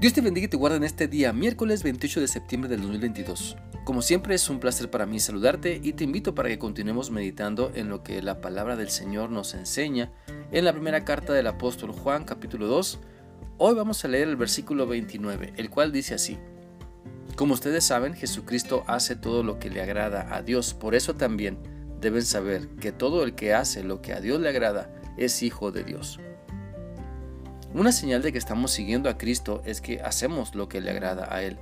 Dios te bendiga y te guarde en este día, miércoles 28 de septiembre del 2022. Como siempre es un placer para mí saludarte y te invito para que continuemos meditando en lo que la palabra del Señor nos enseña en la primera carta del apóstol Juan capítulo 2. Hoy vamos a leer el versículo 29, el cual dice así. Como ustedes saben, Jesucristo hace todo lo que le agrada a Dios, por eso también deben saber que todo el que hace lo que a Dios le agrada es hijo de Dios. Una señal de que estamos siguiendo a Cristo es que hacemos lo que le agrada a Él.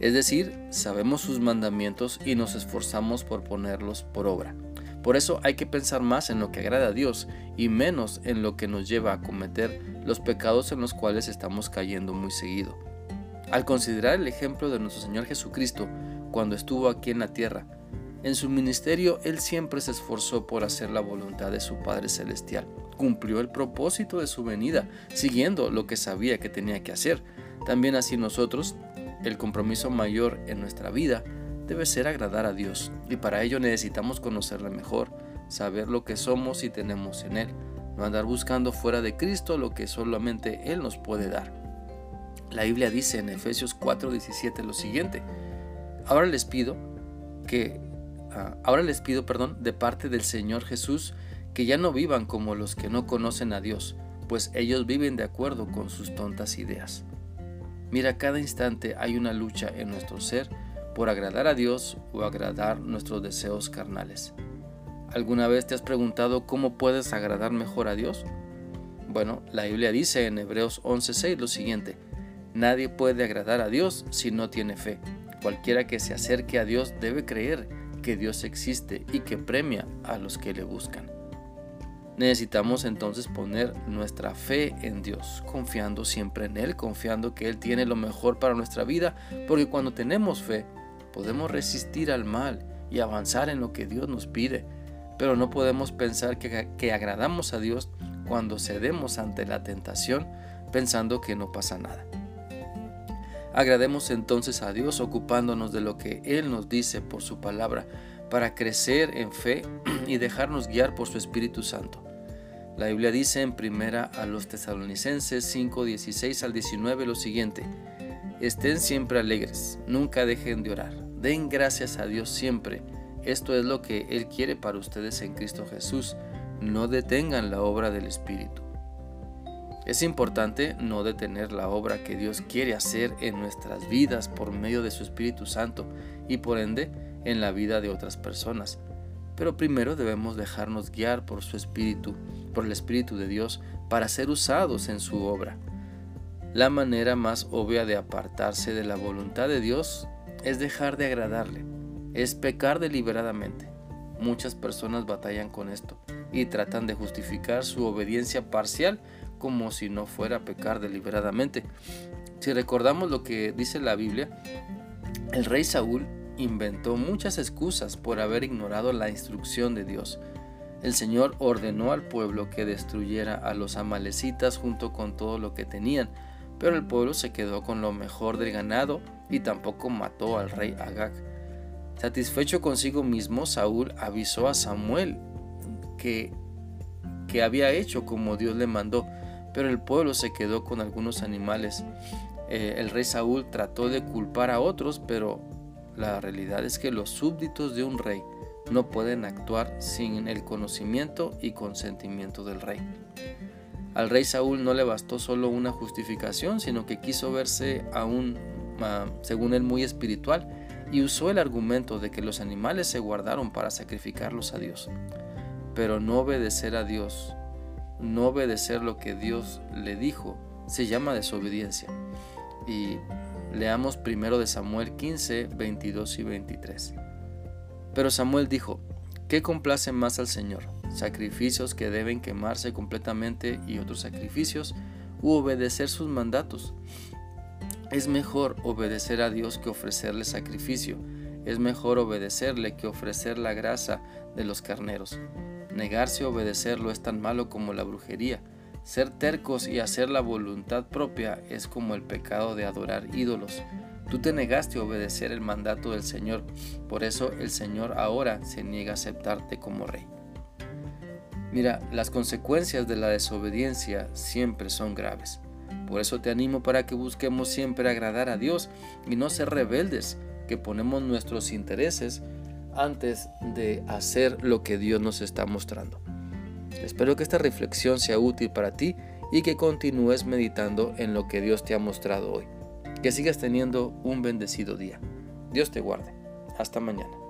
Es decir, sabemos sus mandamientos y nos esforzamos por ponerlos por obra. Por eso hay que pensar más en lo que agrada a Dios y menos en lo que nos lleva a cometer los pecados en los cuales estamos cayendo muy seguido. Al considerar el ejemplo de nuestro Señor Jesucristo cuando estuvo aquí en la tierra, en su ministerio Él siempre se esforzó por hacer la voluntad de su Padre Celestial. Cumplió el propósito de su venida, siguiendo lo que sabía que tenía que hacer. También así nosotros, el compromiso mayor en nuestra vida debe ser agradar a Dios, y para ello necesitamos conocerle mejor, saber lo que somos y tenemos en Él, no andar buscando fuera de Cristo lo que solamente Él nos puede dar. La Biblia dice en Efesios 4:17 lo siguiente, ahora les pido que Ah, ahora les pido perdón de parte del Señor Jesús que ya no vivan como los que no conocen a Dios, pues ellos viven de acuerdo con sus tontas ideas. Mira, cada instante hay una lucha en nuestro ser por agradar a Dios o agradar nuestros deseos carnales. ¿Alguna vez te has preguntado cómo puedes agradar mejor a Dios? Bueno, la Biblia dice en Hebreos 11:6 lo siguiente, nadie puede agradar a Dios si no tiene fe. Cualquiera que se acerque a Dios debe creer que Dios existe y que premia a los que le buscan. Necesitamos entonces poner nuestra fe en Dios, confiando siempre en Él, confiando que Él tiene lo mejor para nuestra vida, porque cuando tenemos fe podemos resistir al mal y avanzar en lo que Dios nos pide, pero no podemos pensar que, agradamos a Dios cuando cedemos ante la tentación pensando que no pasa nada. Agrademos entonces a Dios ocupándonos de lo que Él nos dice por su palabra para crecer en fe y dejarnos guiar por su Espíritu Santo. La Biblia dice en primera a los tesalonicenses 5, 16 al 19 lo siguiente, estén siempre alegres, nunca dejen de orar, den gracias a Dios siempre, esto es lo que Él quiere para ustedes en Cristo Jesús, no detengan la obra del Espíritu. Es importante no detener la obra que Dios quiere hacer en nuestras vidas por medio de su Espíritu Santo y por ende en la vida de otras personas. Pero primero debemos dejarnos guiar por su Espíritu, por el Espíritu de Dios, para ser usados en su obra. La manera más obvia de apartarse de la voluntad de Dios es dejar de agradarle, es pecar deliberadamente. Muchas personas batallan con esto y tratan de justificar su obediencia parcial como si no fuera pecar deliberadamente. Si recordamos lo que dice la Biblia, el rey Saúl inventó muchas excusas por haber ignorado la instrucción de Dios. El Señor ordenó al pueblo que destruyera a los amalecitas junto con todo lo que tenían, pero el pueblo se quedó con lo mejor del ganado y tampoco mató al rey Agag. Satisfecho consigo mismo, Saúl avisó a Samuel que, que había hecho como Dios le mandó, pero el pueblo se quedó con algunos animales. Eh, el rey Saúl trató de culpar a otros, pero la realidad es que los súbditos de un rey no pueden actuar sin el conocimiento y consentimiento del rey. Al rey Saúl no le bastó solo una justificación, sino que quiso verse aún, según él, muy espiritual y usó el argumento de que los animales se guardaron para sacrificarlos a Dios. Pero no obedecer a Dios no obedecer lo que Dios le dijo se llama desobediencia. Y leamos primero de Samuel 15, 22 y 23. Pero Samuel dijo, ¿qué complace más al Señor? ¿Sacrificios que deben quemarse completamente y otros sacrificios? ¿U obedecer sus mandatos? Es mejor obedecer a Dios que ofrecerle sacrificio. Es mejor obedecerle que ofrecer la grasa de los carneros. Negarse a obedecerlo es tan malo como la brujería. Ser tercos y hacer la voluntad propia es como el pecado de adorar ídolos. Tú te negaste a obedecer el mandato del Señor, por eso el Señor ahora se niega a aceptarte como rey. Mira, las consecuencias de la desobediencia siempre son graves. Por eso te animo para que busquemos siempre agradar a Dios y no ser rebeldes, que ponemos nuestros intereses antes de hacer lo que Dios nos está mostrando. Espero que esta reflexión sea útil para ti y que continúes meditando en lo que Dios te ha mostrado hoy. Que sigas teniendo un bendecido día. Dios te guarde. Hasta mañana.